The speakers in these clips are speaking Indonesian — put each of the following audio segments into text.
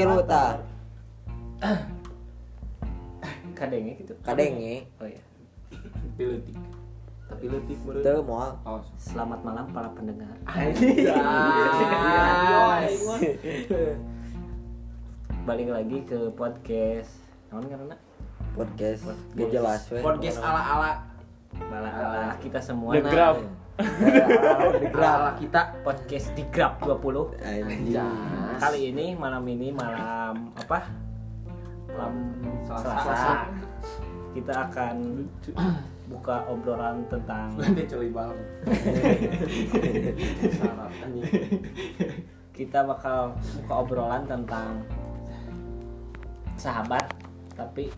Tilu ta. kadenge gitu Kadenge. oh iya Tapi letik. Tapi letik menurut. Teu moal. Oh. selamat malam para pendengar balik lagi ke podcast naon karena Podcast gak jelas we. Podcast ala-ala bala ala kita semua The Graph. Ala kita. podcast di Grab 20 Anjing. kali ini malam ini malam apa malam Selasa. Selasa kita akan buka obrolan tentang Nanti celi anjing. kita bakal buka obrolan tentang sahabat tapi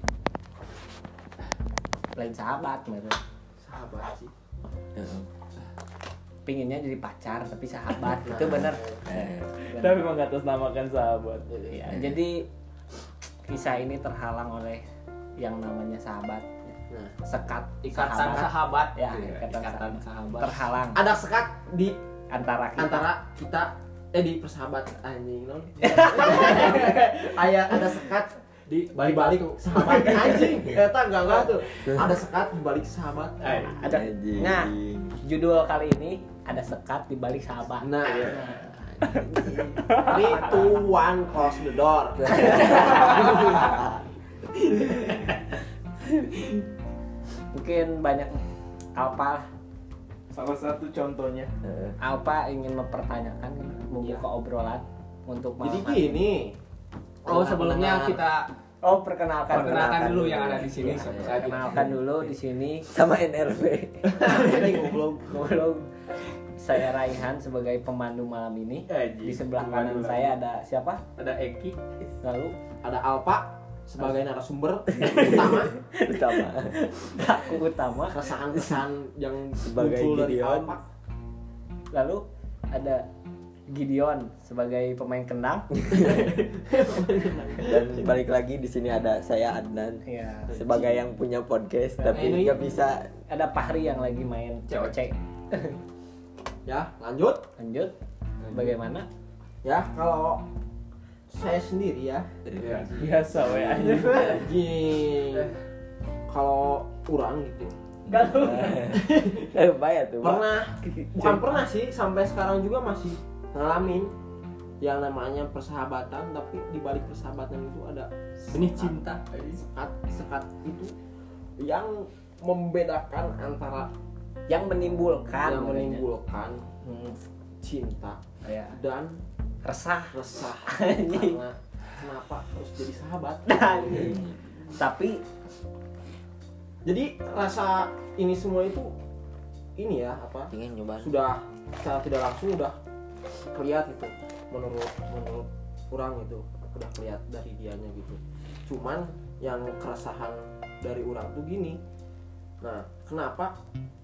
lain sahabat gitu Sahabat sih. Pinginnya jadi pacar tapi sahabat itu bener Tapi mengatasnamakan sahabat. ya, jadi kisah ini terhalang oleh yang namanya sahabat Nah, sekat ikatan sahabat. ya Iya, ikatan, ikatan sahabat. sahabat. terhalang Ada sekat di antara kita antara kita eh di persahabat anjing non. Aya ada sekat di balik sahabat anjing. Eta enggak enggak tuh. Ada sekat di balik sahabat. Eh, ada anjing. nah judul kali ini ada sekat di balik sahabat Nah, Three, two, one, close the door. mungkin banyak Alpa Salah satu contohnya. Alpa ingin mempertanyakan membuka obrolan untuk Jadi malam gini. Oh, sebelumnya kita oh perkenalkan perkenalkan dulu yang ada di sini Ya, perkenalkan dulu di sini Sama NRV. Anjing goblok. Goblok. saya Raihan sebagai pemandu malam ini. Di sebelah kanan saya ada siapa? Ada Eki, lalu? Ada Alpa sebagai narasumber. Utama. Utama. aku utama. Kesan-kesan yang Sebagai muncul dari. Alpa. lalu ada Gideon sebagai pemain kendang Dan balik lagi di sini ada saya Adnan ya sebagai yang punya podcast tapi ini- nggak bisa. ada Pahri yang lagi main COC Ya, lanjut. lanjut. Bagaimana? Ya, kalau saya sendiri ya, Biasa we anjing. Kalau kurang gitu. eh bayar tuh. Pernah. Bukan pernah sih, sampai sekarang juga masih ngalamin yang namanya persahabatan tapi di balik persahabatan itu ada benih cinta. Sekat sekat itu yang membedakan antara yang menimbulkan yang menimbulkan. Hmm, cinta ya dan resah. resah. Karena kenapa harus jadi sahabat? Tapi jadi rasa ini semua itu ini ya apa? Ingin nyoba. Sudah secara tidak langsung udah kelihatan gitu. Menurut menurut orang itu udah kelihatan dari dianya gitu. Cuman yang keresahan dari orang tuh gini. Nah kenapa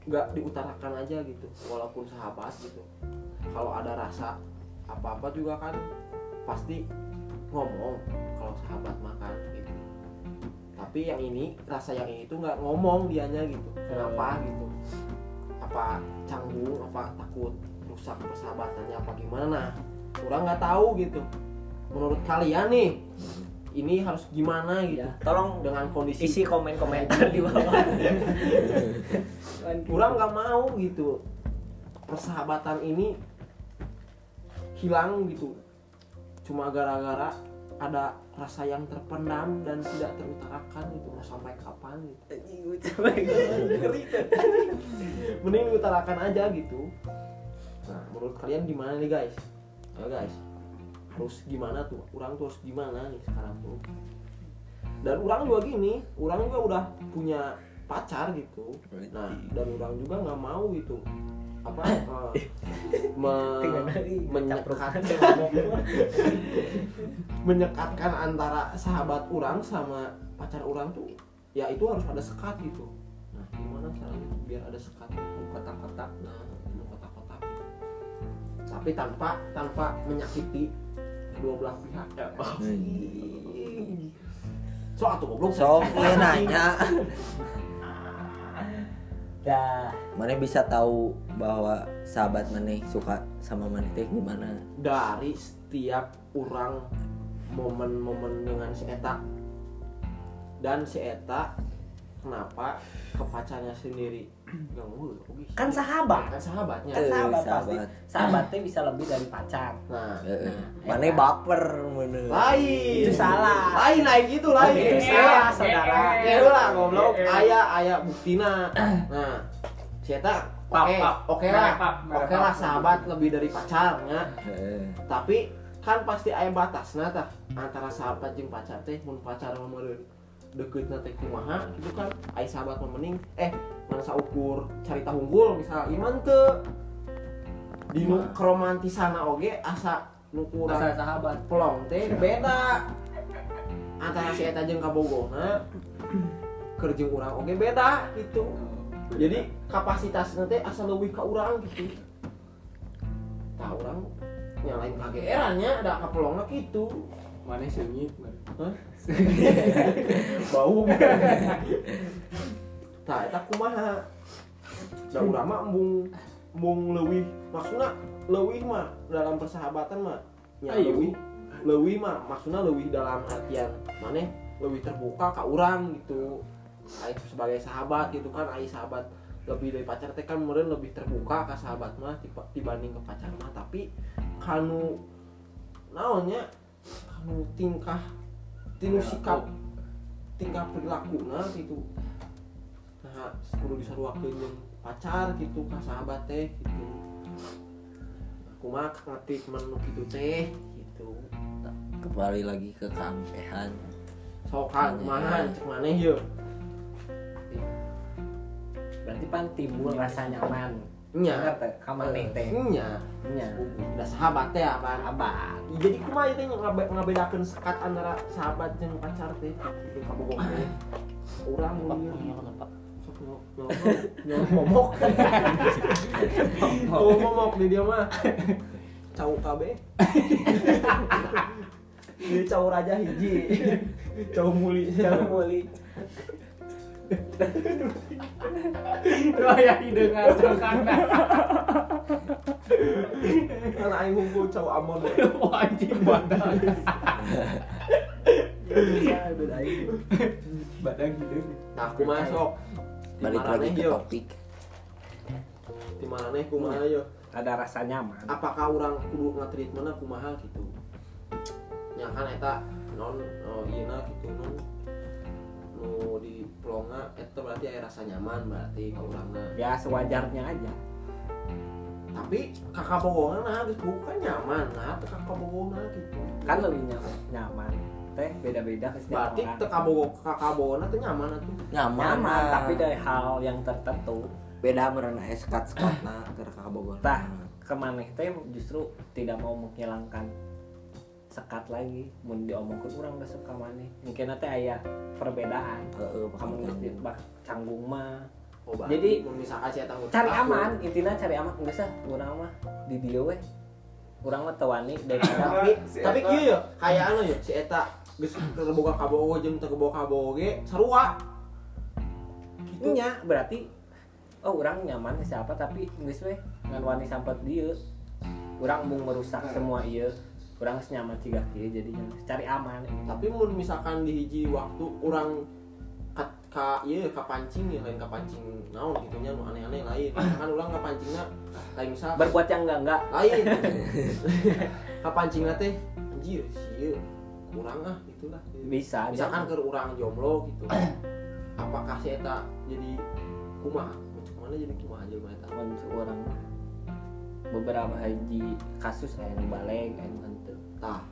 nggak diutarakan aja gitu? Walaupun sahabat gitu. Kalau ada rasa apa apa juga kan pasti ngomong kalau sahabat makan gitu. Tapi yang ini rasa yang ini tuh nggak ngomong dianya gitu. Kenapa gitu? Apa canggung apa takut rusak persahabatannya apa gimana. Nah orang nggak tahu gitu. Menurut kalian nih ini harus gimana gitu? Ya, tolong dengan kondisi isi komen-komentar di bawah. Orang nggak mau gitu. Persahabatan ini hilang gitu. Cuma gara-gara ada rasa yang terpendam dan tidak terutarakan gitu. Mau sampai kapan gitu? Mending diutarakan aja gitu nah menurut kalian gimana nih guys? Ayo guys. Harus gimana tuh? Orang tuh harus gimana nih sekarang tuh? Dan orang juga gini orang juga udah punya pacar gitu. Nah dan orang juga nggak mau gitu. Apa me- menyekatkan menyekatkan antara sahabat orang sama pacar orang tuh ya itu harus ada sekat gitu. Nah gimana caranya biar ada sekat? Kotak-kotak nah tapi tanpa tanpa menyakiti kedua belah pihak. Ya so atau goblok. Sok gue nanya. Dah mana bisa tahu bahwa sahabat mana suka sama mana teh gimana? Dari setiap orang momen-momen dengan si eta. Dan si eta kenapa ke pacarnya sendiri? Oke sih. kan sahabat. Kan sahabatnya kan Eh, sahabat pasti. sahabat. sahabatnya bisa lebih dari pacar. Nah. Heeh. Mana baper mana. lain. Itu salah. lain lain gitu lain. Itu salah saudara. Oke lah goblok. Ayah ayah buktina. Nah Pap, oke oke lah. oke lah pap. sahabat lebih dari pacarnya. Heeh. tapi kan pasti aya batasna tah antara sahabat jeung pacar teh mun pacar mah meureun deket teh kumaha gitu kan. Aya sahabat mah mending eh mana saukur cari unggul misal iman teu. Di nu keromantisana oge asa nu kurang Masa sahabat. pelong teh beda. Antara si eta jeung kabogona keur jeung urang oge beda gitu. Jadi kapasitasnya teh asa leuwih ka urang gitu. Tah urang nyalain kageerannya ada kapelongna gitu. Mana senyit? Hah? bau. Tah eta kumaha? Da urang mah embung embung leuwih maksudna leuwih mah dalam persahabatan mah nya Ayo. leuwih leuwih mah maksudna leuwih dalam artian maneh leuwih terbuka ka urang gitu. Ai sebagai sahabat gitu kan ai sahabat lebih dari pacar teh kan meureun lebih terbuka ke sahabat mah dibanding ke pacar mah. Tapi kanu naonnya kanu tingkah tinu sikap tingkah perilaku gitu. Nah kudu disaruakeun jeung pacar gitu ka sahabat teh gitu. Aku mah ngerti menu gitu teh gitu. Kembali lagi ke kampehan. sokan kumaha cek maneh ye berarti pan timbul rasa nyaman nya. Teh kamaneh teh nya. Nya. Udah sahabat teh apa sahabat jadi kumaha teh ngabe ngabedakeun sekat antara sahabat jeung pacar teh? Itu kabogong teh. Nyok nyok momok. Momok di dia mah. Cau kabe dia cau raja hiji. Cau muli. Jangan muli Raya hideungan cokana. kan aing hungkul cau amon Wajib badan. Badan hideung. nah aku masuk Balik lagi ke topik. di mana nih kumaha yo ada rasa nyaman apakah orang kudu ngatreatment kumaha gitu ya kan eta non oh iya nah gitu non nu di pelonga eta berarti aya rasa nyaman berarti ka urangna ya sewajarnya aja. Tapi kakak bohongan nah geus bukan nyaman nah kakak bohongan gitu. Kan lebih nyaman nyaman. Teh beda beda ke setiap berarti orang. teu kabogo kakak bohongan teh nyaman atuh Nyaman, nyaman tapi dari hal yang tertentu. Beda merena sekat sekat nah ke Bogor. tah kemaneh teh justru tidak mau menghilangkan sekat lagi. Mun diomongkeun urang udah suka maneh. Mungkin teh aya perbedaan. Kamu bakal geus di bak canggung mah. Oh, berarti Jadi, misalkan saya tanggung cari aku, aman intinya cari aman. Enggak sah urang mah di dia weh. Urang mah teu wani daripada tapi Si tapi kieu ya kayak anu ya si eta. Geus keboga kabogo jeung keboga kabogo ge sarua. Gitu. Nya berarti oh orang nyaman siapa tapi geus we ngan wani sampai dia orang mau merusak semua iya orang geus nyaman ciga kieu jadi geus cari aman. Tapi mun misalkan di hiji waktu orang ka, ka iya ka pancing ya lain ka pancing naon gitu nya nu aneh-aneh lain. Kan orang ka pancingna lain misal berbuat yang enggak enggak. Lain. Ka pancingna teh anjir sieun kurang ah gitulah bisa misalkan ke orang jomblo gitu apakah si eta jadi kumaha? Mana jadi kumaha jelema eta? Mun orang beberapa haji kasus balik aya nu henteu tah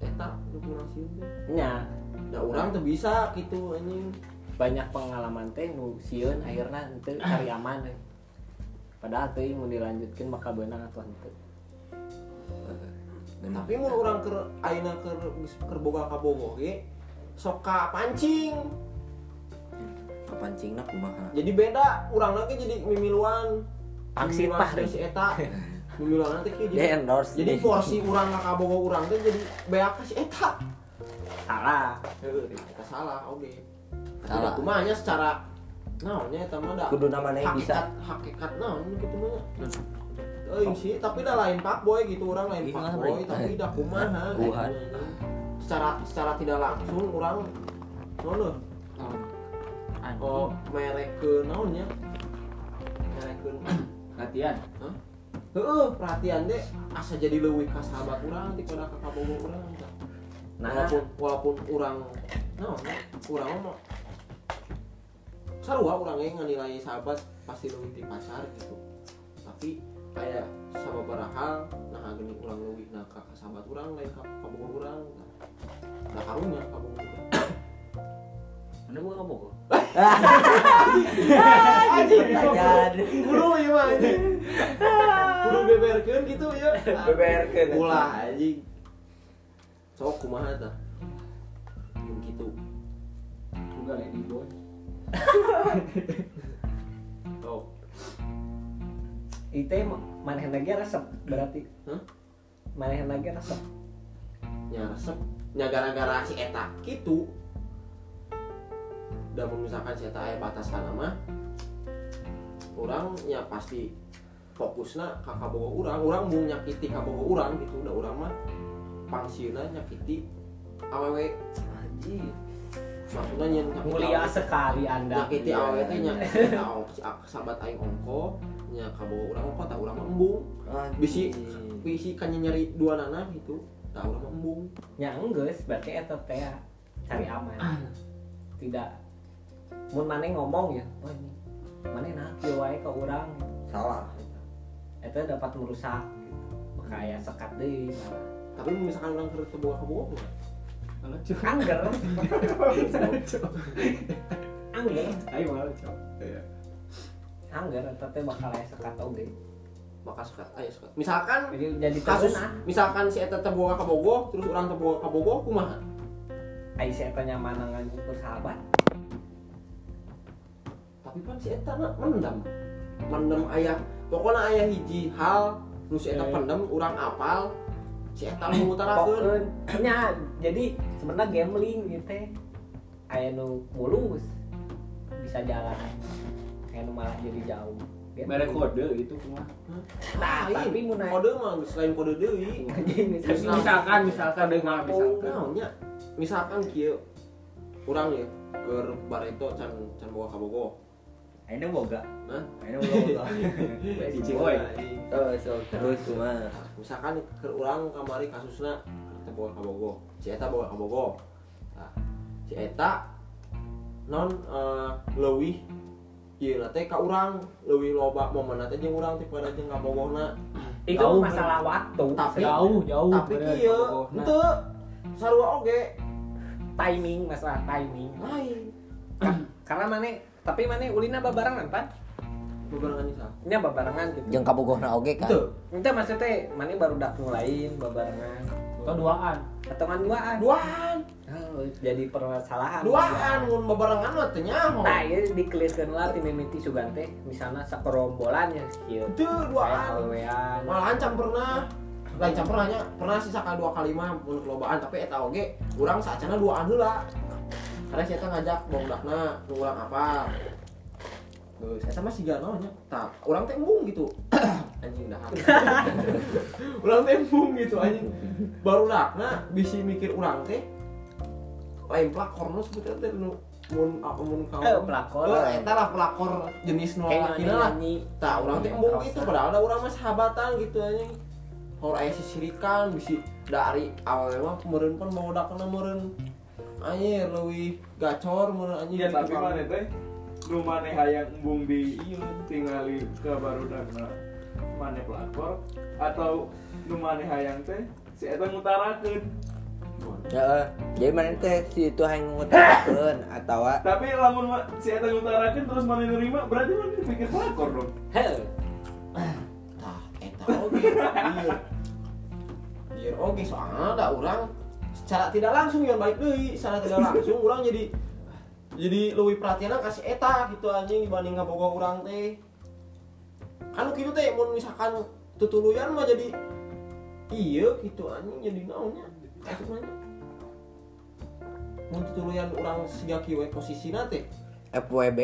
eta nu kurang sieun teh nya da urang teh bisa gitu anjing banyak pengalaman teh nu sieun akhirna henteu cari aman. We. padahal teh mau dilanjutkan bakal benang atau henteu Dan tapi mun urang keur ayeuna keur geus keur boga kabogo ge sok ka pancing. Kepancingna kumaha. jadi beda urang lagi jadi mimiluan. Pangsit pah, si eta teh kieu Dia jadi endorse. jadi porsi urang ka kabogo urang teh jadi beak si eta salah Heeh, kita salah oke. Salah. Kumanya secara naonnya eta mah da kudu namanya bisa hakikat naon gitu mah. euy sih tapi dah lain pak boy gitu orang lain Ih, pak boy tapi dah kumaha gitu. Buhan. secara secara tidak langsung orang nono oh merek ke naonnya merek ke latihan Heeh, perhatian deh asa jadi leuwih ka sahabat urang daripada ka kabogo urang. Nah, walaupun walaupun urang naon urang mah sarua urang ge nganilai sahabat pasti leuwih ti pacar gitu. Tapi kayak sababaraha hal nah geuning urang leuwih nah ka sahabat urang lain ka kabogo urang. Nah karunya kabogo urang. anda bukan kok Anjing. Kudu ieu mah anjing. Kudu beberkeun gitu ya. Beberkeun. Ulah anjing. Sok kumaha tah? Yang gitu. juga lady boy Oh, itu maneh lagi resep berarti Hah? maneh lagi resep nya resep nya gara-gara si eta gitu. Dan misalkan si eta aya batasan mah orang ya pasti fokusna ka kabogo urang, urang mau nyakiti kabogo urang gitu, udah urang mah pangsieuna nyakiti awewe Anjir. maksudnya nyen nyakiti mulia sekali anda. Nyakiti awewe teh nya nya si ak- sahabat aing ongko nya kabogo urang ongko tak urang mah embung. Bisi bisi kan nyari dua nana gitu tak urang mah embung. Ya enggak berarti eta teh cari aman tidak mun maneh ngomong ya oh ini maneh nah kieu wae ka urang. Salah. eta dapat merusak gitu makanya sekat deui malah. Tapi misalkan orang mah malah cok angger. Angger. Ayo malah cok angger eta teh bakal aya sekat oge. Bakal suka ayo suka misalkan jadi jadi kasus misalkan si eta teh boga kabogo terus orang teh boga kabogo kumaha ai si eta nyaman dengan ukur sahabat tapi kan si eta mah mendem mendem ayah. Pokoknya ayah hiji hal nu si eta Eh. pendem urang apal. Si eta mengutarakeun Pokoknya nya jadi sebenarnya gambling gitu teh aya nu mulus bisa jalan. Aya nu malah jadi jauh. Merek kode gitu semua. Nah, tapi mun aya- kode mah selain kode deui. Misalnya- misalkan misalkan. Kode dengan ngapung. misalkan misalkan kieu urang ya ke bareto can can boga kabogo. Ini boga. Hah? Ini boga. Cicing boy. Oh, so terus cuma. Misalkan ke urang kamari kasusna kita boga kabogo. Si eta boga kabogo. Nah, si eta non eh, leuwih ieu teh ka urang leuwih loba momen teh jeung urang teh pada jeung kabogona. Itu Jauh, masalah waktu. Tapi- jauh jauh tapi kieu henteu sarua oge timing masalah timing. Lain karena mana tapi mana ulina babarengan pan bebarengan isa ini babarengan gitu. Jeung kabogohna oge kan. Henteu. itu maksudnya mana baru dak ngulain babarengan atau duaan? Atau kan duaan. Duaan. Oh, jadi permasalahan. Duaan mun bebarengan mah teu nyaho nah ini dikelirkeun lah tim mimiti sugan teh misalnya sakerombolan ya kieu. Teu duaan. Malahan pernah lain can pernahnya pernah sih sakal dua kali mah mun kelobaan tapi eta oge urang saacana duaan heula karena saya ngajak bongdakna nu urang apa. Terus saya mah siga naonnya tak teh embung gitu. Anjing dahar urang teh embung gitu anjing. Baru dakna bisi mikir urang teh lain plakorna sebetulnya teh nu mun apa mun kau eh pelakor. Eh, eta lah pelakor jenis nu lalakina lah. Orang teh embung gitu padahal ada orang mah sahabatan gitu aja. Kalau aya sisirikan bisi dari awal mah meureun pun mau dakna meureun. Anjir leuwih gacor meureun anjir. Iya tapi mana teh rumah nih hayang embung di iya tinggali ke barudakna mana pelakor atau rumah nih hayang teh si eta ngutarakeun Ya, jadi mana teh si itu hayang ngutarakeun atawa tapi lamun si eta ngutarakeun terus mana nerima berarti mana dipikir pelakor dong heh Oge. Iya. Biar oge soalnya ada orang secara tidak langsung yang baik deui, secara tidak langsung orang jadi jadi lebih perhatian kasih eta gitu anjing dibanding ngaboga urang teh. Kan kitu teh mun misalkan tutuluyan mah jadi iya gitu anjing jadi naonnya mun tutuluyan urang siga kieu we posisina teh FWB.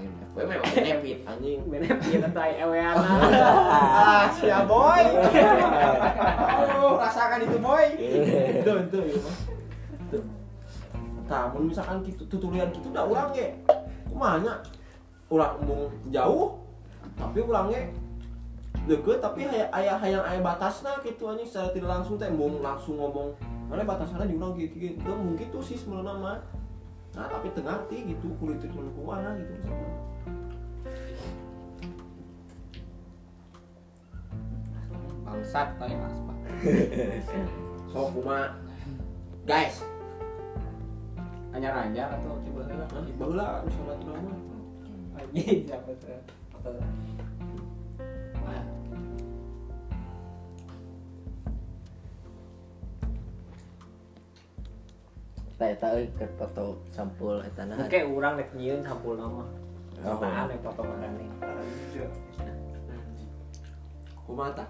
Lain FWB benefit anjing. Benefit atau ewean ah siap boy. Oh rasakan itu boy. Itu itu ya Tuh. Mun misalkan gitu tutulian gitu udah urang ge kumanya urang embung jauh tapi urangnya deket tapi aya aya hayang aya batasna gitu anjing. Secara tidak langsung teh embung langsung ngomong mana batasnya di urang gitu gitu. Mungkin gitu sih sebenarnya mah nah tapi tengah ti gitu kulit itu kumaha gitu misalnya bangsat kayak aspa sok kuma guys. Anyar anyar atau coba? Lah nanti baheula misalnya tuh anjing siapa tuh eta euy keur foto sampul eta nah. Oke, orang rek nyieun sampul nama. Oh. Apaan yang foto marane? kumaha tah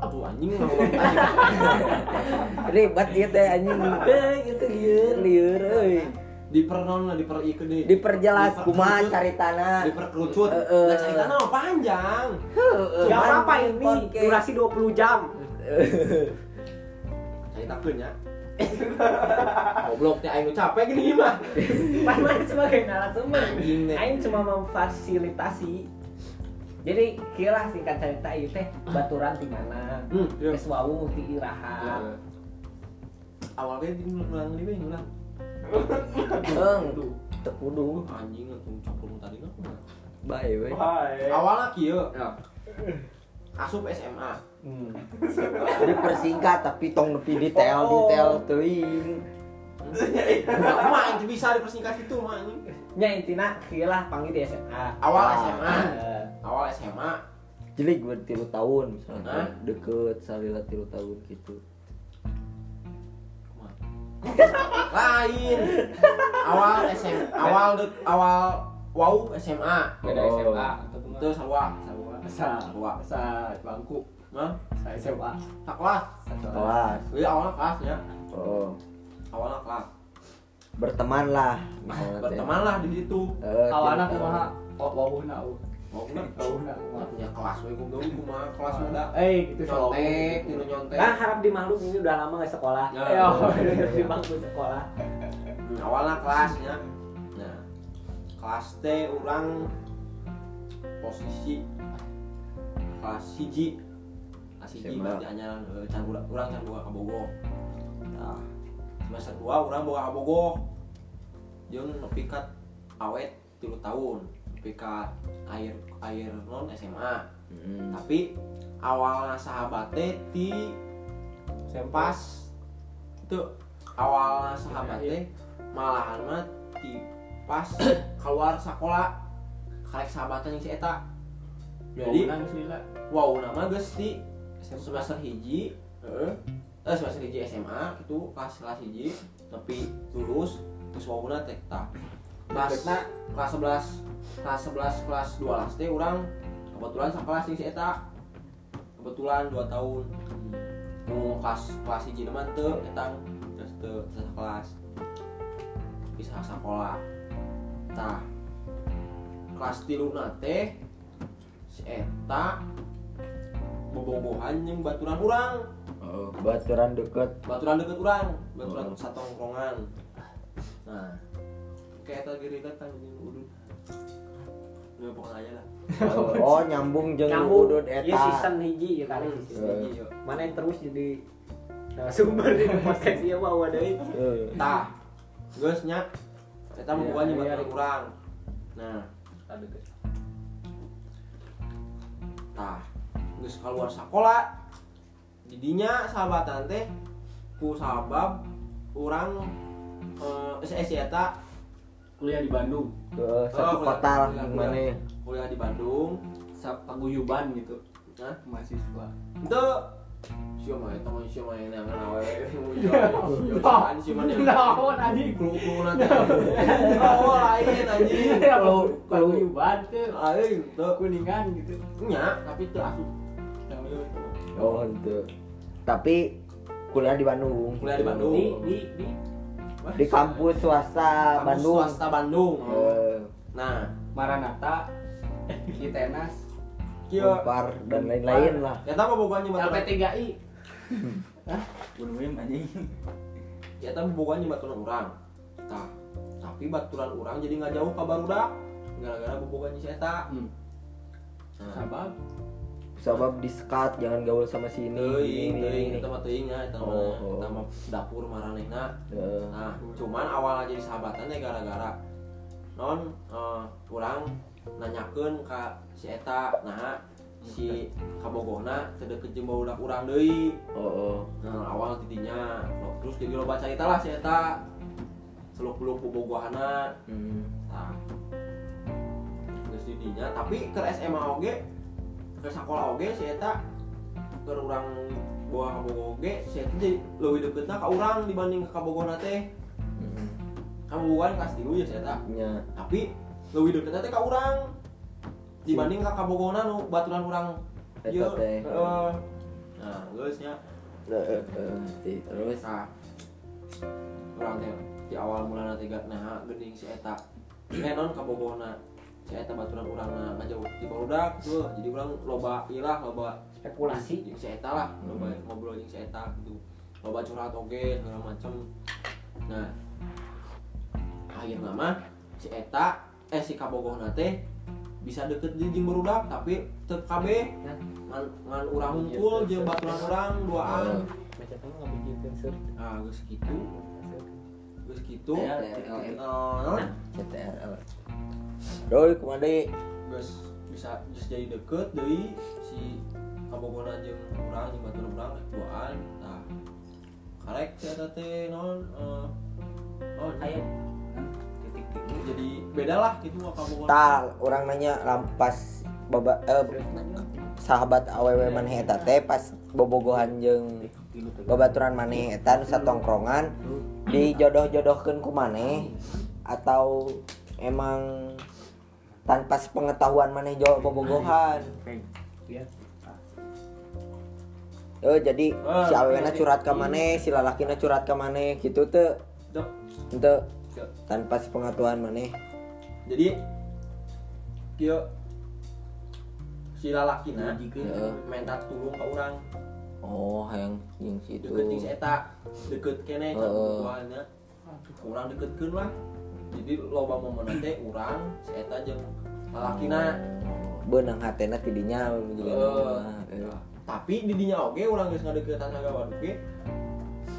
aduh anjing anjing Ribet ieu teh anjing. Eh, itu lieur. Lieur euy. dipernon lah diper ieu deh Diperjelas kumaha caritana. diperkerucut Heeh. nah cerita mah panjang Heueuh. Gak man, apa-apa ini, durasi 20 jam. cerita ya goblok teh aing capek gini mah Pan sebagai narasumber. Aing cuma memfasilitasi. Jadi kira singkat cerita itu teh baturan di mana? hmm iya. Geus wau ti iraha. awalnya di ulang di beng ulang Heung. Teu kudu. anjing atuh campur tadi mah Bae we. Awalnya kieu asup SMA Hmm. Dipersingkat tapi tong nepi detail-detail teuing. Enggak mah yang bisa dipersingkat itu mah anjing Nya intina kira panggil di SMA. awal Ah. SMA Eh, awal SMA Jadi gue tilu tahun misalnya Hah? deket salila tilu tahun gitu. lain awal SMA awal dek awal wow SMA beda Oh. SMA atau cuma Sa, sarwa sa bangku, Hah? sa SMA. tak kelas. Kelas. jadi awalnya kelas ya. Oh. awalnya kelas. Berteman lah berteman lah di situ. Eh, tilu kumaha? Oh wawuna wawuna kumaha? Ya kelas we gue gawe kumaha kelas muda Eh, gitu nyontek nyontek. Kan harap di ini udah lama gak sekolah. Ya. Di bangku sekolah. Hmm, awalnya kelasnya nah kelas T orang posisi kelas hiji. Kelas hiji berarti hanya eh, can urang urang can boga ka Bogor nah semester 2 urang boga ka Bogor jeung nepi ka awet 3 tahun nepi ka air air non SMA Mm. tapi awalnya sahabatnya ti pas itu awalnya sahabatnya malahan mah ti pas keluar sekolah. Karek sahabatan yang si eta jadi wow nama geus ti semester hiji eh semester hiji SMA itu kelas kelas hiji tapi lulus terus wawuna teh tah. Kelas kelas 11 kelas 11 kelas 12 teh urang kebetulan sakelas jeung si eta. Kebetulan 2 tahun. Nu kelas kelas hiji mah teu eta terus teu kelas. Bisa sekolah. Tah. Kelas tiluna teh si eta bobogohan jeung baturan urang Oh, baturan deket. baturan deket urang baturan Oh. satu tongkrongan nah kayak eta geri kan jeung udut nggak pokoknya aja lah Oh, nyambung jeung udut iya eta. season hiji ya kan Hmm, season Eh. hiji. Mana yang terus jadi narasumber di podcast ieu mah deui. Eh, tah geus nya eta mah Iya, bukan iya, baturan iya. urang nah ada geus tah geus keluar sekolah didinya sahabatan teh ku sabab urang eh si si eta kuliah di Bandung ke satu Oh, kota kuliah- gimana? kuliah di Bandung sa paguyuban gitu Hah? mahasiswa itu eta mah siapa yang nangan awe Siapa sih mah yang Naon, anjing? kru-kru nanti oh lain anjing Kalau kalau paguyuban teh lain tuh kuningan gitu nya tapi teu asup oh itu. Tapi kuliah di Bandung. kuliah di Bandung Di di di di kampus swasta Kampus Bandung swasta Bandung Eh, nah Maranata Kitenas kieu Unpar dan lain-lain lah. Eta mah boga nyebaturan LP3I Unwim anjing. eta mah boga nyebaturan urang. Tah tapi baturan urang jadi nggak jauh ka barudak gara-gara boboga si eta. Hmm. nah. Sabab? Sebab disekat jangan gaul sama si ini teuing ini, teuing ini. eta mah teuing ya eta mah Oh, oh. eta mah dapur maranehna Eh, Nah, cuman awalnya jadi sahabatan teh gara-gara non eh, urang nanyakeun ka si eta nah si kabogohna teu deket jeung barudak urang deui. oh, oh. Nah, awal tidinya Lo- terus jadi loba carita lah si seluk-beluk bobogohana. Hmm. Nah, terus didinya tapi ke SMA oge ke sekolah oge si eta ke urang bawa kabogoh oge si eta jadi leuwih deketna ka urang dibanding ka kabogohna teh. Hmm. kamu bukan kelas tilu ya saya nya tapi lebih deket teh ka urang. Dibanding ka kabogona nu baturan urang. Eta ieu teh. heeh. nah geus nya. Eh, eh, eh, ti- terus. Nah urang teh di awal mulana teh nah geuning si eta. Eh non kabogona. Si eta baturan urangna ngajauh di barudak tuh. Jadi urang loba ieu lah loba spekulasi. jeung si eta lah. Loba ngobrol jeung si eta gitu. Loba curhat oge segala macem. Nah akhirnya mah si eta eh si kabogohna teh bisa deket di jeung barudak tapi teu kabeh ngan ngan urang hungkul jeung baturan urang duaan. Macam nggak bikin sur ah geus kitu. Geus kitu. Ya, CTRL Doi ke mana geus bisa geus jadi deket deui si kabogona jeung urang jeung baturan urang duaan. Nah karek teh non? Eh, oh ayo. Jadi beda lah gitu kabogona tal orang nanya lampas baba eh, sahabat awewe maneh eta teh pas bobogohan jeung babaturan maneh eta nu satongkrongan dijodoh-jodohkeun ku maneh atau emang tanpa sepengetahuan maneh jo bobogohan. Oh jadi Ah, si berarti- curhat ke maneh, si lalakina curhat ke maneh gitu tuh. Dok. Tanpa sepengetahuan maneh. jadi kieu si lalakina Heeh. minta tulung ka urang Oh, yang yang situ. deket si eta deket kene kan Heeh. buahnya urang deketkeun lah jadi loba momen teh urang si eta jeung lalakina Oh, Beunang hatena tidinya juga. Eh, tapi di dinya oge urang geus ngadeukeutan sagawaduk ge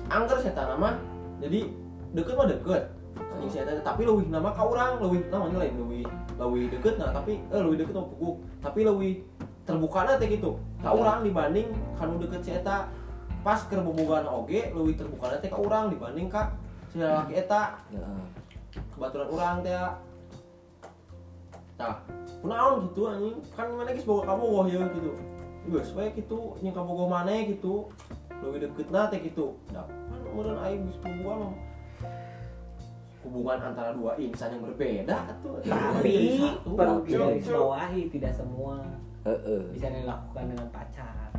angker eta mah jadi deket mah deket anjing si eta tapi leuwih nama ka urang leuwih namanya lain leuwih leuwih deket nah tapi eh leuwih deket mah pukuk tapi leuwih terbuka teh gitu ka urang dibanding kanu deket si eta pas keur bobogan oge leuwih terbuka teh ka urang dibanding ka si lalaki eta Heeh. kebaturan urang teh ya. Tah, kunaon gitu anjing? Kan mana geus boga kabogoh ya gitu. Geus we gitu nya kabogoh maneh gitu. Leuwih deketna teh gitu. Da, kan meureun aing geus bobogan. Hubungan antara dua insan yang berbeda tuh. tapi perlu digarisbawahi tidak semua Heeh. bisa dilakukan dengan pacar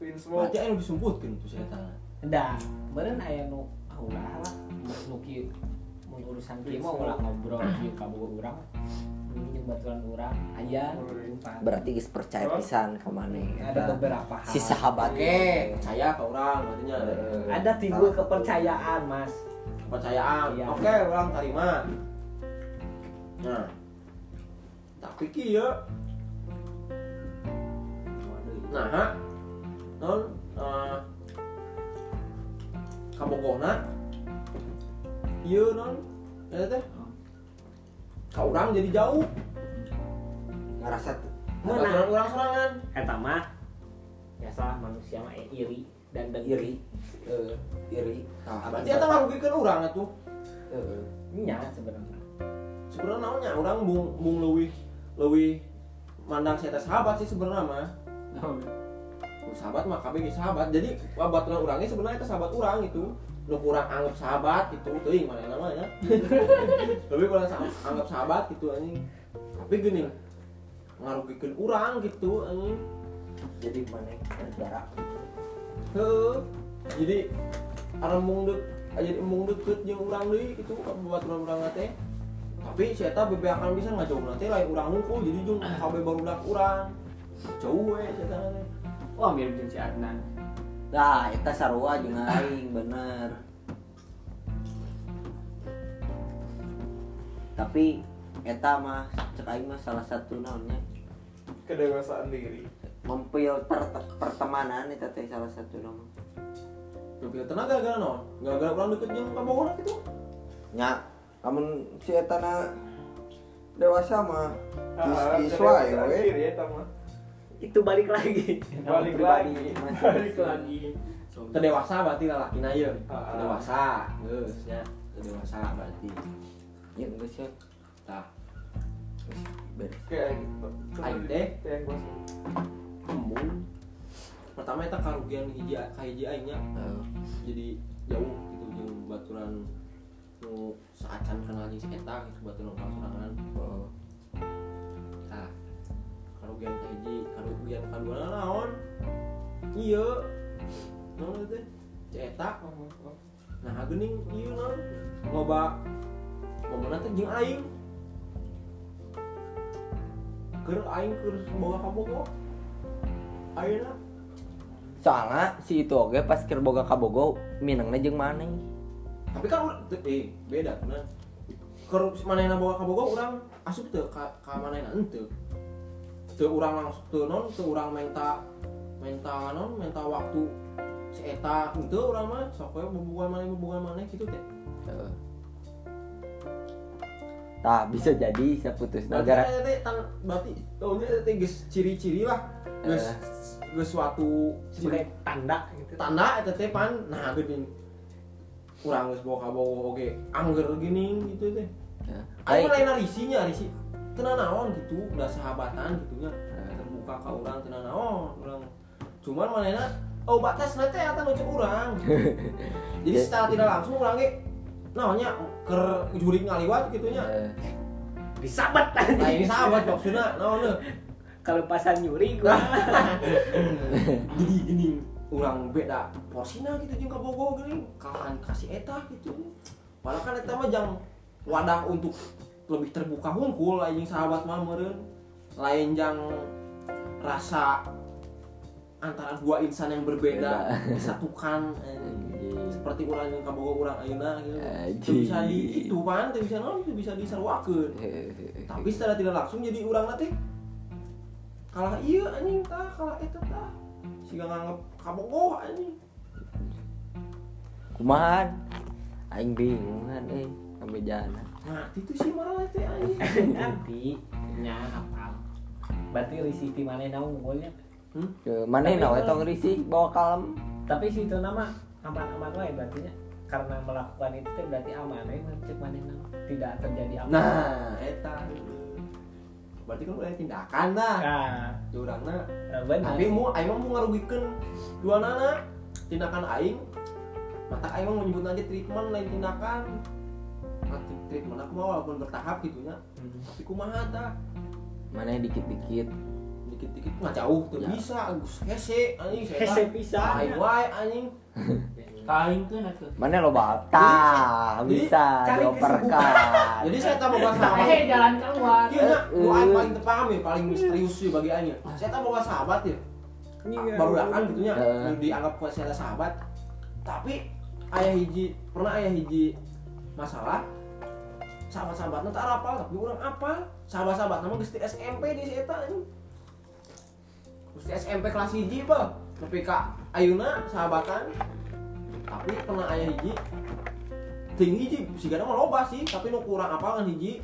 Vince Mo Berarti aing disumputkeun tuh si eta. dan beren aya nu ah ulah lah nu kieu mun urusan kieu mah ulah ngobrol kieu ka boga urang jeung baturan urang aya umpan. Berarti geus percaya pisan ka maneh. ada beberapa hal si sahabat Oke, percaya ke orang artinya. Heeh. ada timbul kepercayaan mas Kepercayaan. Iya. Oke, orang terima. Nah. Tapi kieu Nah, ha? non eh kabogohna ieu non eta teh ka urang jadi jauh ngerasa tuh. Mana? Baturan urang sorangan eta mah biasalah manusia mah eh, iri dan dengki Iri. Eh, iri. nah, berarti eta ngarugikeun urang atuh Heeh. nya sebenarnya sebenarnya naonnya orang bung bung leuwih leuwih mandang saya sahabat sih sebenarnya mah Oh, sahabat mah kabeh ge sahabat jadi baturan urangnya sebenarnya itu sahabat urang itu nu kurang anggap sahabat itu teuing mana namanya lebih kurang anggap sahabat gitu anjing tapi gini ngarugikeun urang gitu anjing Jadi maneh negara. Heeh. Jadi aremung dek jadi embung deket jeung urang deui gitu babaturan urang teh tapi si eta bebeakan bisa ngajauh nanti lain urang hungkul jadi jeung KB barudak urang jauh we si eta teh Wah mirip jeung si Adnan. Nah, eta sarua jeung aing bener. Tapi eta mah cek aing mah salah satu naonnya kedewasaan diri memfilter te- pertemanan eta teh salah satu nama. Tapi tenaga gara naon? Gara-gara urang deket jeung kabogona gitu. Nya, namun si eta na dewasa mah Ah, kis wae kedewasaan we. diri eta mah itu balik lagi balik lagi balik lagi Teu dewasa berarti lalakina ieu. Ah. Dewasa, geus nya. Teu dewasa berarti. Ya geus ya. Tah, Beres. kayak gitu Aing teh. Kayak gua embung. Pertama eta karugian hiji ka hiji aing nya. Eh, jadi jauh gitu jeung baturan nu saacan kenal jeung eta gitu baturan urang sorangan. oh. Nah, karugian ka hiji, karugian kadua naon? Ieu. Naon teh? Si eta. Nah, geuning ieu naon? Loba momenna teh jeung aing. Keur aing keur boga kabogo. Ayeuna Soalnya si itu oge pas keur boga kabogo minangna jeung maneh. tapi kan eh beda kan keur manehna bawa ka Bogor urang asup teu ka ka manehna henteu teu urang langsung teu non teu urang menta menta non menta waktu si eta henteu urang mah sok we bobogohan maneh bobogohan maneh kitu teh Heeh. Bisa jadi saya putus negara. berarti tahunnya ciri-ciri lah geus geus suatu sebagai tanda gitu tanda eta teh pan nah geuning urang geus bawa ka Bogor oge angger gini gitu teh Aing Baik. lain risinya, risi tenan naon gitu, udah sahabatan gitunya. Terbuka ka urang tenan naon, urang. Cuman manehna oh batas nanti eta nu cek urang. Jadi Ya. secara tidak langsung urang ge naonnya keur jurig ngaliwat gitunya. Eh, disabat Nah ini sahabat maksudnya naon. Kalau pasan nyuri gua Jadi gini urang beda porsina gitu jeung ka Bogor geuning kalahan kasih eta gitu. Padahal kan eta mah jang wadah untuk lebih terbuka hungkul lain jeung sahabat mah meureun. Lain jang rasa antara dua insan yang berbeda Beda. disatukan anjing. seperti urang yang kabogo urang ayeuna gitu. Anjing. Bisa di itu pan, teu bisa teu bisa diseruakeun. Tapi secara tidak langsung jadi urang teh kalah iya anjing tah, kalah eta tah. Siga nganggep kabogo anjing. kumahan aing bingung kan eh sampai jalan. Nah, itu sih malah teh anjing. nanti nya hafal berarti risiti mana naung unggulnya ke mana Tapi nawe kalau- tong risi bawa kalem. tapi si itu nama aman-aman wae berarti nya. Karena melakukan itu berarti aman wae cek mana naung tidak terjadi apa Nah, eta. Berarti kan udah tindakan dah. nah Di urangna. nah, Tapi mu aing mau ngarugikeun dua nana tindakan aing. Mata aing mah menyebut aja treatment lain tindakan. Nah, treatment aku mah walaupun bertahap gitu nya. Hmm. Tapi kumaha tah? mana dikit-dikit Dikit-dikit nggak jauh tuh Ya. bisa, Gus hese anjing. Hese pisan. Aing wae anjing. Kain tuh nak mana lo Jadi, bisa dioperkan Jadi saya tak boga Eh sahabat. jalan keluar. Iya nya, Eh, eh. paling tepaham ya, paling misterius sih bagi aing. ya. Saya tak boga sahabat ya. Iya. baru datang gitu nya Eh. dianggap kuat saya sahabat tapi ayah hiji pernah ayah hiji masalah sahabat-sahabatnya tak apal tapi orang apal sahabat-sahabat nama geus ti SMP di si eta anjing Geus ti SMP kelas hiji apa tapi ka ayeuna sahabatan. Tapi pernah ayah hiji. Ting hiji sigana mah loba sih tapi nu kurang apal kan hiji.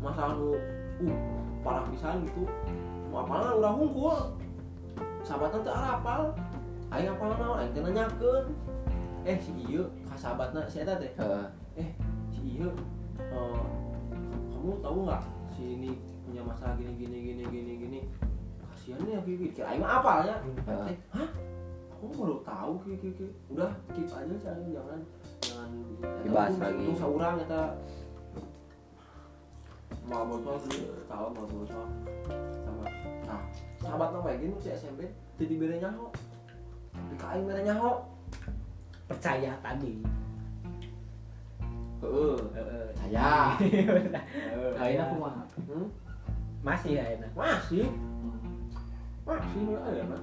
Masalah nu uh parah pisan gitu. Mau apalan urang hungkul sahabatan teu arapal aing apal naon? Aing teh nanyakeun. Eh si ieu ka sahabatna si eta teh? Eh si ieu eh, kamu tahu nggak si ini punya masalah gini gini gini gini gini? Kasihan ya Kiki kira aing mah apal ya eh, hah aku baru tahu Kiki Kiki udah keep aja Aing. jangan jangan Dibahas lagi. untung saurang eta mau botol sih tahu mau botol sama nah sahabat nama kayak gini si SMP jadi beda nyaho. Di kain beda nyaho. Percaya tadi. Heeh Heeh. saya Ayeuna kumaha? hmm? masih ya enak? Masih? Masih ada mah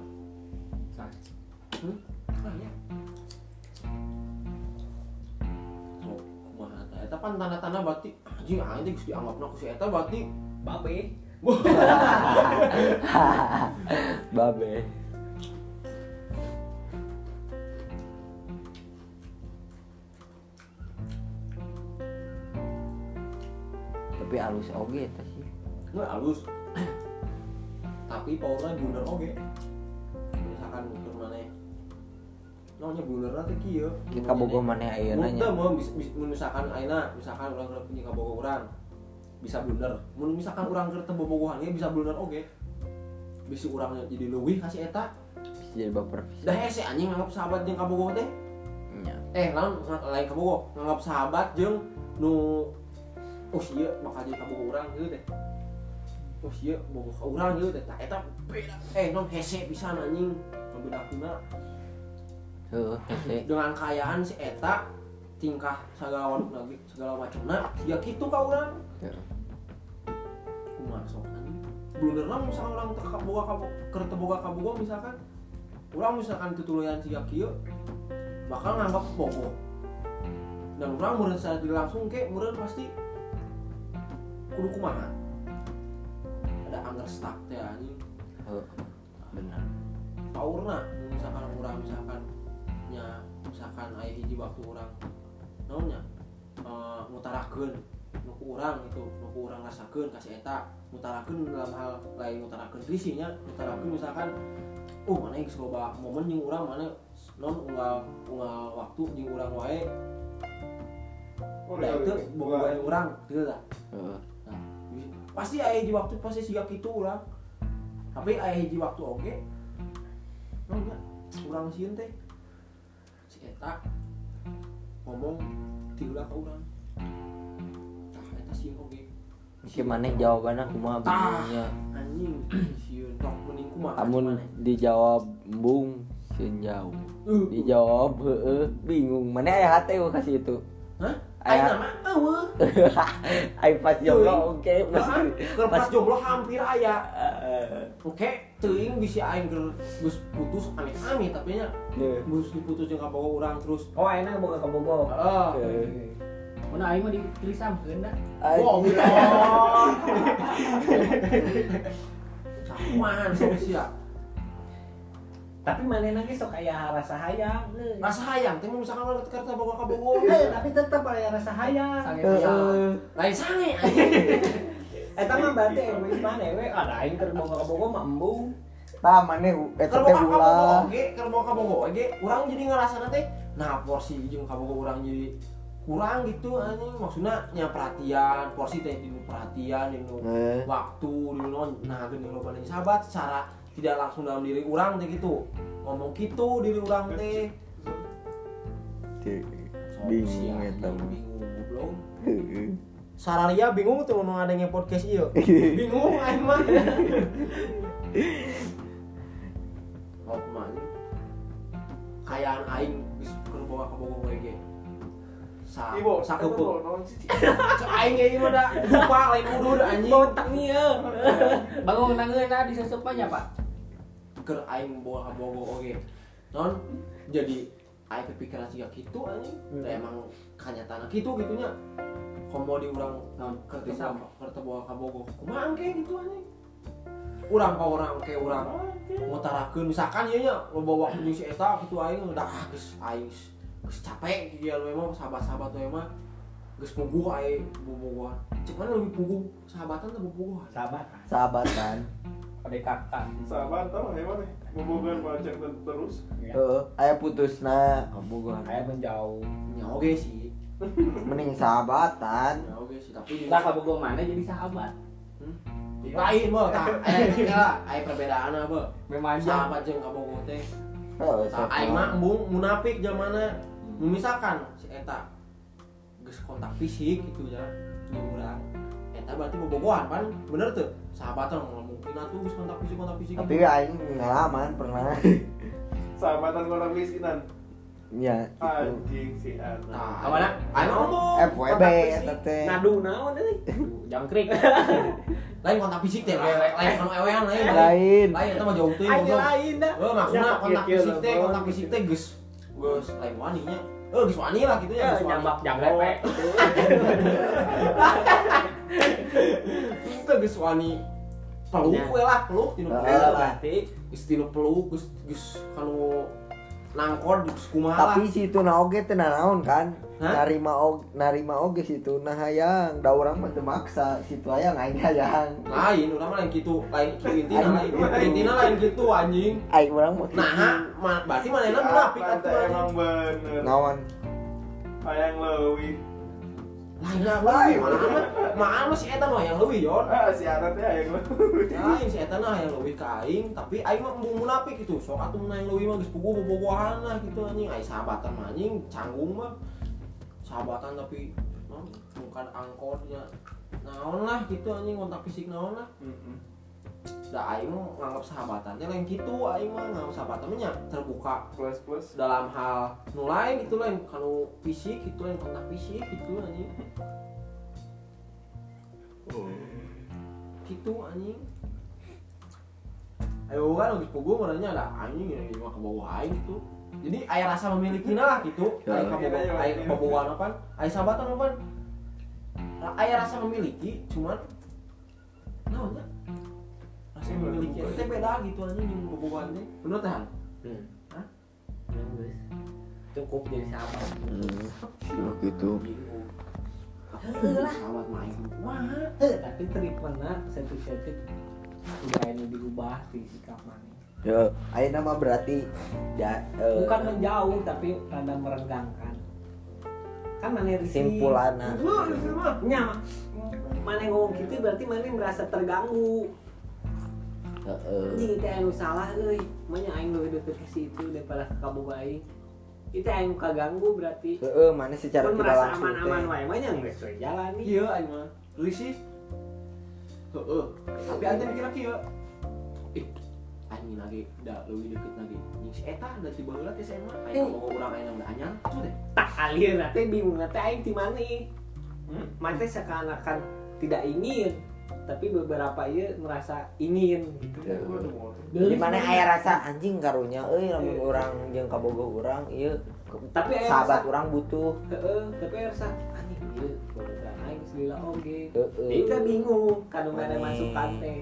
eta eta pan tanda-tanda berarti anjing aing teh geus dianggapna ku si eta berarti babe. Babe. Tapi halus oge eta sih. Nggak halus tapi powernya blunder oge namanya blunder nanti kieu. Kita bogo maneh ayeuna Mun nya. teu mun bis- bis- mun misalkan ayeuna misalkan urang keur punya kabogo urang bisa blunder. Mun misalkan urang keur teu bobogohan ge bisa blunder oge. Bisa urangnya jadi leuwih kasih eta. Bisa jadi baper dah hese anjing nganggap sahabat jeung kabogo teh. Nya. Eh lain lain kabogo nganggap sahabat jeung nu oh iya bakal jadi kabogo urang gitu teh. Oh iya bogo ka urang gitu teh. Tah eta beda. Eh non hese pisan anjing. Ngebedakuna dengan kayaan si eta tingkah segala lagi segala macamna ya gitu ka urang Heeh. kumaha sok anjing? Blunder lah misalkan urang teu kaboga kabogo keur teu boga kabogo misalkan. Urang misalkan tutuluyan siga kieu bakal nganggap bogo. Dan urang meureun saat langsung ke meureun pasti kudu kumaha? Ada anggar stuck teh anjing. Heuh bener powerna misalkan urang misalkan nya misalkan aya hiji waktu urang naonnya eh ngutarakeun nu ku urang itu nu ku urang rasakeun ka si eta ngutarakeun dalam hal lain ngutarakeun risinya ngutarakeun misalkan uh mana geus loba momen jeung urang mana non unggal unggal waktu jeung urang wae. Oh, da iya, itu iya. boga wae urang gitu lah Heeh. pasti aya hiji waktu pasti siga kitu urang tapi aya hiji waktu oge nonnya urang sieun teh. si eta ngomong tiulah ka urang tah eta sieun oge Iki maneh jawabanna kumaha bingungnya anjing sieun tok mending kumaha Amun dijawab embung sieun jauh. Uh. Dijawab heeh bingung. Mana aya hate we kasih itu? Hah Aya- Aina mah eueuh ai pas jomblo oke Nah, pas pas jomblo hampir aya Eh, oke teuing bisi aing keur geus putus. Amit-amit tapi nya geus diputus jeung kabogo urang terus oh enak boga kabogo heeh Mun aing mah dipilih sampeun da. Wow, Cakuman sok sia. Tapi mana lagi sok aya rasa hayang eh. Rasa hayang? Teh mun misalkan urang keur boga ka bogo. Eh, tapi tetep aya rasa hayang. Lain sange eta mah berarti egois mana we? Ada aing keur boga kabogo mah embung tah maneh eta teh boga ka bogo ulah. keur ka bogo oge, urang jadi ngarasana teh nah porsi jeung ka bogo urang jadi kurang gitu anjing. Maksudnya nya perhatian porsi teh dinu perhatian dinu Eh, waktu dulu non nah gini lo paling sahabat secara tidak langsung dalam diri orang teh gitu. Ngomong gitu diri orang teh Bingung mah. bingung Heeh. Sararia bingung tuh mau ngadengin podcast iya. Bingung aing mah mau ke mana kayaan aing bis keur bawa ke Bogor ge sa Ibu, sakeupeung naon sih? Cek aing ge ieu da lupa lain udud anjing. Botak nih ya. Bangun nangeuna disusup aja, Pak. Keur aing bawa Bogor oge non jadi aing kepikiran siga kitu anjing. Hmm. da emang kanyatana kitu gitunya. Komo di urang Non kerja bisa. sama kerja bawa ka Bogor kumaha ge gitu anjing. Urang ka urang ke urang. Ngutarakeun misalkan ieu nya lo bawa ku jeung si eta kitu aing udah ah geus aing geus- capek kieu memang sahabat-sahabat we mah geus puguh aing bobogohan. Cek mana lebih puguh sahabatan atau bobogohan. Sahabat sahabatan kakak Sahabat tau hebat nih. Bobogan baca terus. heeh aya putusna bogohan saya menjauh nya oge sih. Mending sahabatan. Nya oge sih tapi nggak kabogo mana jadi sahabat. Lain mah tah aya kira aya perbedaan apa memang sahabat jeung kabogo teh. Tah aing mah embung munafik zamana misalkan si eta geus kontak fisik gitu ya urang eta berarti bobogohan pan. Bener tuh sahabatan mungkin atuh geus kontak fisik kontak fisik tapi aing ngalaman pernah Sahabatan orang miskinan. ya anjing si anak Nah, Ke mana? Ayo ngomong. FWB kontak fisik. eta teh Nadu naon euy? Jangkrik. Lain kontak fisik teh, lain kanu ewean lain. lain Lain eta mah jauh teuing. Aing lain dah. Oh, maksudnya Ya, kontak kieu-kieu fisik teh, lah, kontak fisik teh geus geus lain waninya. Eh, geus wani lah gitu ya, Ya geus wani. nyambak janglepe. Itu geus wani peluk we lah, peluk tinu peluk lah. Berarti Geus tinu peluk, geus geus kanu nangkor geus kumaha tapi situ na oge teh naon kan? Hah? narima og narima oge situ nah hayang. Da urang mah teu maksa situ hayang aing hayang. Lain urang mah lain kitu, lain kitu intina lain. Intina lain kitu anjing. aing urang mah Nah, berarti manehna munafik atuh emang bener? Naon? Hayang leuwih Lain lah, lain. Mana mah, mana mah si eta mah yang leuwih, Yon. ah si anak teh hayang leuwih Lain si eta mah yang leuwih ka aing, tapi aing mah embung munafik gitu. Sok atuh mun aing leuwih mah geus puguh bobogohan lah gitu anjing. Aing sahabatan mah anjing canggung mah. Sahabatan tapi bukan angkornya. Naon lah gitu anjing kontak fisik naon lah. Da aing nganggap sahabatan. Teh lain gitu aing mah nganggap sahabatan. Mah nya terbuka. Plus plus. Dalam hal nu lain gitu lain. Kanu fisik gitu lain. Kontak fisik gitu anjing. Gitu anjing. Ayo kan lagi pugu merenya ada anjing yang lima ke bawah aing gitu. Jadi ayah rasa memiliki lah gitu. Ya. ayah ke bawah ayah ke bawah apa? Ayah sahabatan apa? Ayah rasa memiliki cuman namanya rasa memiliki itu beda gitu anjing yang teh bener teh Han? Hmm. Hah? Ya. Cukup jadi sahabat. hmm. Gitu. Sahabat main. Wah Eh, tapi treatmentnya sensitif. Udah ini diubah di sikap mana? Ya ayeuna mah berarti ya eh, bukan menjauh tapi rada merenggangkan. Kan mana risih? Simpulanna nya ma- mana ngomong gitu berarti mana merasa terganggu jadi itu anu salah euy. Mana aing lebih deket ke situ daripada ke kaboga aing. Itu aing kaganggu berarti. Heeh mana secara Pun tidak merasa langsung aman-aman teh? wae. Mah nya geus jalan nih. Iya aing mah. Risih. Heeh. Tapi ante mikir kieu ih anjing lagi. Da leuwih deket lagi. Anjing si eta da tiba heula teh SMA Eh. aing mau urang aing namanya anyar. Tuh deh. Tak alir teh bingung. Teh aing di mana hmm? mate seakan-akan tidak ingin tapi beberapa iya merasa ingin gitu. Di mana aya rasa anjing karunya euy lamun urang jeung kabogoh urang ieu tapi sahabat rasa- urang butuh. Heeh tapi aya rasa anjing ieu bobogohan aing selila oge heeh. Jadi kita bingung ada Aneh. masukan teh.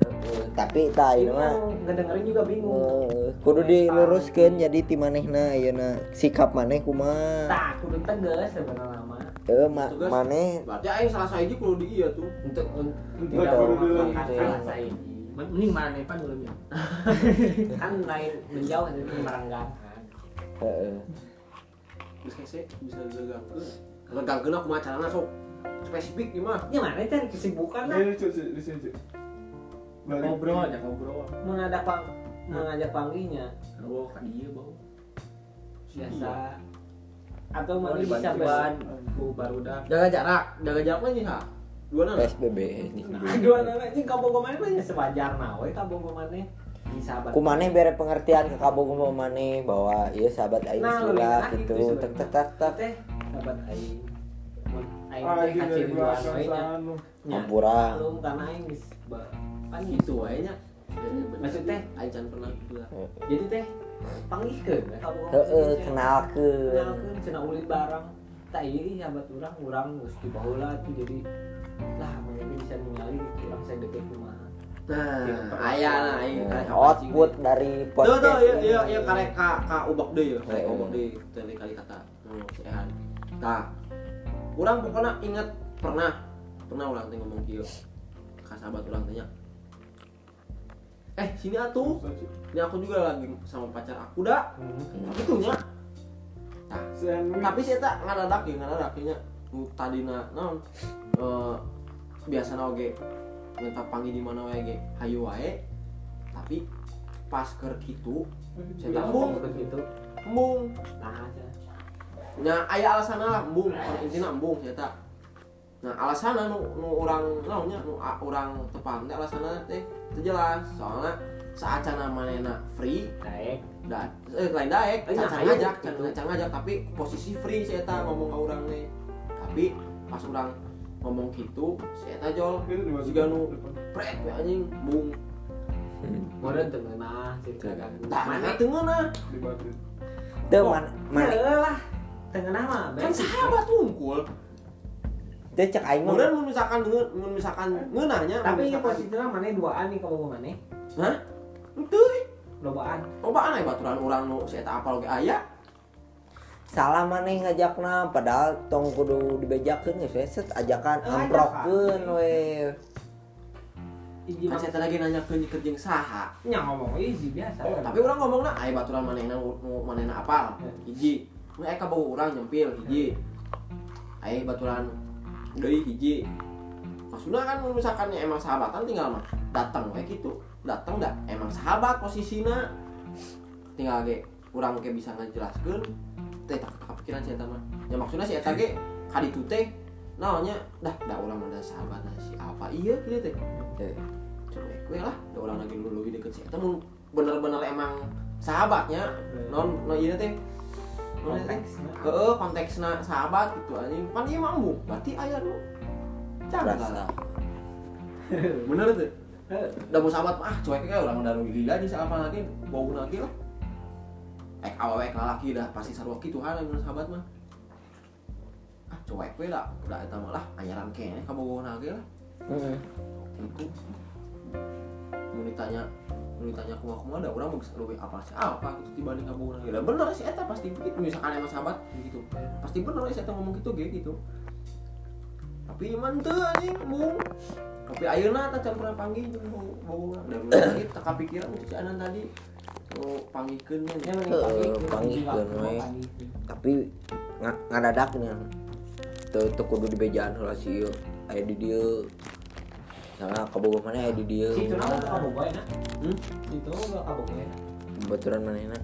Heeh, tapi tah ini ieu mah. ngedengerin juga bingung. Eh, kudu diluruskeun jadi ti manehna ayeuna sikap maneh kumaha? Tak kudu tegas sebenarnya mah Heeh, ma maneh berarti aing salah saiji kudu di iya tuh. Untuk untuk salah saya mending mana nih pan dulu ya kan lain menjauh itu merenggangkan heeh. Geus hese bisa dilegangkeun legangkeun aku mah carana sok spesifik gimana gimana cari kesibukan lah. Ini cuy di sini cuy. Balik. ngobrol aja ngobrol. Mau ada pang mengajak panggilnya. Ngobrol kan dia bau. Biasa atau mau mana bisa dibantuan bes ku baru dah jaga jarak jaga jarak mah ha dua nana PSBB ini dua anak ini kabung ke mana banyak sewajar nawe kabung ke mana di sahabat ku maneh bere pengertian ke kabogoh maneh bahwa ieu sahabat aing Nah, enak gitu. gitu tek tek tek tek. Teh sahabat aing. Aing Ah, teh kaciri dua nya. Ampura. belum karena aing geus kan gitu wae nya. Maksud teh? aing can pernah gitu lah jadi teh panggihkeun kabung heeh kenalkeun kenalkeun cenah ulin barang tak iri sahabat urang urang geus di baheula tuh jadi lah mungkin bisa ningali gitu. Urang saya deket kumaha nah Gitu, aya nah aing Ya, karek output dari Tuh podcast tuh iya ini. iya iya karek ka ka ubak deui ya karek ubak deui teh kali kata nu si Ehan tah urang pokoknya inget pernah pernah urang teh ngomong kieu ka sahabat urang teh nya eh sini atuh. Ini aku juga lagi sama pacar aku dah gitu nya. Sandwich. tapi saya tak ngadadak ya ngadadak. Nya nu tadina naon? Eh biasa oge. Minta panggil di mana wae ge? Hayu wae. Tapi pas keur kitu saya tambung gitu embung nah aja. Nya aya alasan lah embung intina embung saya tak nah alasan nu nu orang naonnya nu a- orang tepan teh alasan teh teu jelas. Soalnya saacana manehna free Daek. dan eh lain daek Eh, can ngajak ayo, can can ngajak tapi posisi free si eta ngomong ke urang nih. Tapi pas urang ngomong gitu si eta jol Itu Jika nu- pret we anjing bung Meureun teu ngeunah cerita Mana mana teu ngeunah di batu Teu man man Heuh lah. Mah kan sahabat unggul teu cek aing mah. mun misalkan mun misalkan ngeunahnya Tapi ini posisinya mana duaan nih kalau mana? hah? Teu Lobaan. lobaan aya baturan urang nu si eta apal ge aya. Salah maneh ngajakna padahal tong kudu dibejakeun geus we set ajakan amprokeun we. Iji kan eta lagi nanya ke kerjeng saha. Nya ngomong iji biasa. tapi urang ngomongna aya baturan manehna nu manehna apal? Hiji nu eka bawa urang nyempil. Hiji aya baturan deui hiji. Maksudnya kan misalkan emang sahabatan tinggal mah datang kayak gitu. Datang dah emang sahabat posisinya. Tinggal ge urang ge bisa ngejelaskeun. Teh tak kepikiran si eta mah. Ya maksudnya si eta ge kaditu teh. Naonnya dah dah urang ada sahabat si apa? Iya gitu teh. Coba gue lah ada orang lagi lu lebih deket sih. Mun bener-bener emang sahabatnya. Non non iya teh Konteksnya. ke konteksnya sahabat gitu anjing. Kan iya mampu. Berarti ayah lu lah bener tuh. Udah mau sahabat mah ah cuek kayak orang udah gila aja siapa lagi? Bau lagi lah. Eh awewe laki dah pasti sarua kitu hal yang sahabat mah. Ah cuek we lah. Udah eta mah lah anyaran kene ka bau lagi lah. Heeh. itu. Mau ditanya mau ditanya kuma kuma ada orang bisa lebih apa sih apa gitu dibanding kamu orang gila bener sih eta pasti begitu misalkan emang sahabat gitu pasti bener sih eta ngomong gitu kayak gitu tapi iman tuh anjing mung tapi ayeuna tak campur panggil mau mau dan lagi tak kepikiran si anan tadi mau panggilkeun nya Ya mending Heuh, panggil. panggilkeun we. Tapi nga- ngadadak nih. Teu teu kudu dibejaan heula si ieu. Aya di dieu. Salah kabogoh mana aya di dieu. Situ nama tuh kabogoy na. hmm Situ gak kabogoy na. Baturan manehna.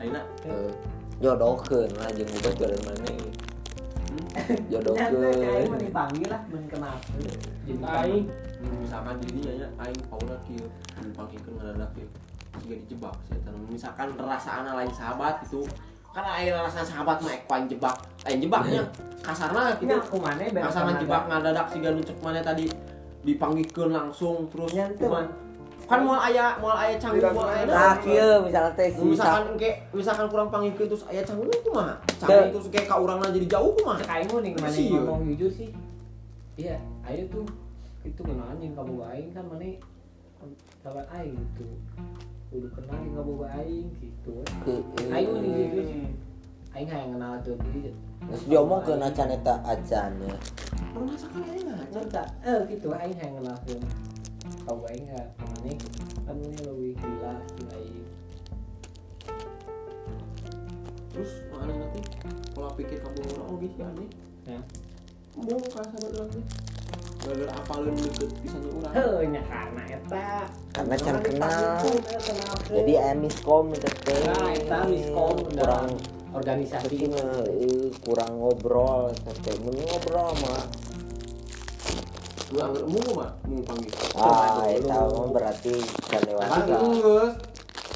ayeuna Heeh. Jodohkeun lah jeung baturan maneh. Nyata Jodohkeun. kayak mau dipanggil lah, kenapa? Jadi Aing. misalkan dirinya ya aing paula kieu panggilkeun ngadadak kieu jika dijebak saya tahu misalkan perasaan lain sahabat itu kan air rasa sahabat mah ekuan jebak aing jebaknya kasarna ini gitu aku mana beres kasarna jebak ngadadak si nucek mana tadi dipanggilkeun langsung terus Nyantai. cuman kan moal aya moal aya canggung moal aya Tah kieu misalnya teh misalkan kayak misalkan kurang panggilkeun terus aya canggung kumaha canggung terus kayak ka urangna jadi jauh kumaha kayak mau nih mana ngomong jujur sih. Iya ayo tuh itu kenalan yang kamu aing kan mana sahabat aing gitu udah kenal yang kamu aing gitu. Aing mau jujur sih aing hayang kenal tuh dia Terus diomongkeun acan eta acan ya. pernah sekali nggak cerita eh gitu aing hayang kenal tuh. Kamu aing nggak mana kan ini lebih gila gila aing. Terus mana nanti pola pikir kamu orang oh gitu aneh Ya. mau kan sahabat orang teh gara-gara apalin deket heh nya karena eta. Karena can kenal. Jadi miskom eta teh. Nah, eta miskom kurang organisasi. Eh, kurang ngobrol. Mun ngobrol mah mau mah mau panggil. Ah eta mah berarti dewasa. Anggus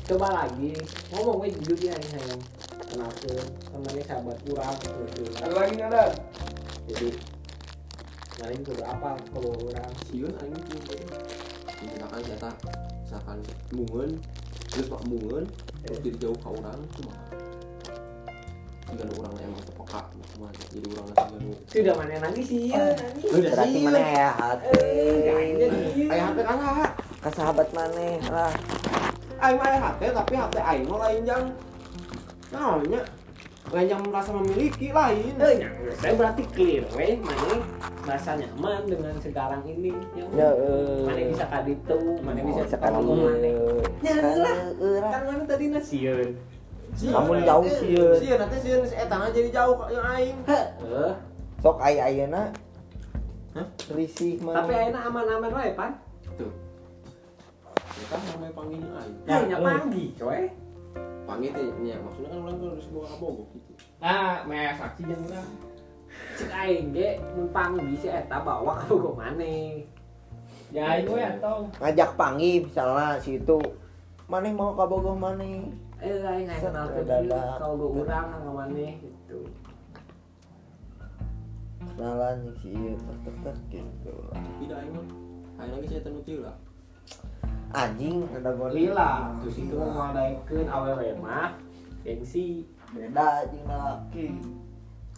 coba lagi. Ngomong gue jujur ya yang sayang. Kenal tuh namanya sahabat kurang gitu. Ada lagi ada jadi kemarin juga apa kalau orang? Siun aing tuh misalkan saya misalkan mungun terus pak mungun terus jadi jauh ke orang cuma jika ada orang emang terpeka cuma jadi orang lagi nu sudah mana nanti sih? Ya nanti Berarti mana ya hati. ayah hati kan lah Ka sahabat maneh lah. aing mah hati tapi hati aing mah lain jang. Naonnya lain yang merasa memiliki lain. Eh yang saya berarti clear weh mana merasa nyaman dengan sekarang ini yang Ya eh. mana bisa kaditu mana bisa sekali. ngomong mana Ya, lah. Eh, lah. kan mana tadi nasiun Namun jauh sieun. sieun nanti sieun si eta jadi jauh ka yang aing. Eh Sok aya ayeuna. Hah? Risih mah. tapi ayeuna aman-aman wae pan. Tuh ya kan namanya panggilnya aing. Ya nya panggi coy. Panggil teh nya. Maksudnya kan orang harus bawa abogo gitu. Nah, meh saksi jeung urang. cek aing ge mun panggi si eta bawa ka bogo maneh Ya aing we atong. ngajak panggil misalnya si itu. Mana mau kabogoh mana eh lain nggak kenal kalau gue urang nggak mana gitu. Kenalan si iya tek tek tek gitu. Tidak ini. Ayo lagi saya tenuti lah anjing ada Lila terus itu mau ngadaikeun awewe mah gengsi. Beda anjing laki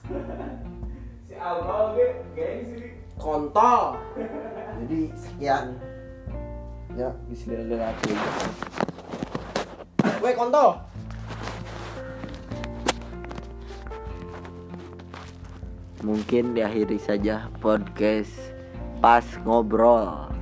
si Alba oke gengsi. Kontol. Jadi sekian. Ya bismillah Weh kontol. Mungkin diakhiri saja podcast pas ngobrol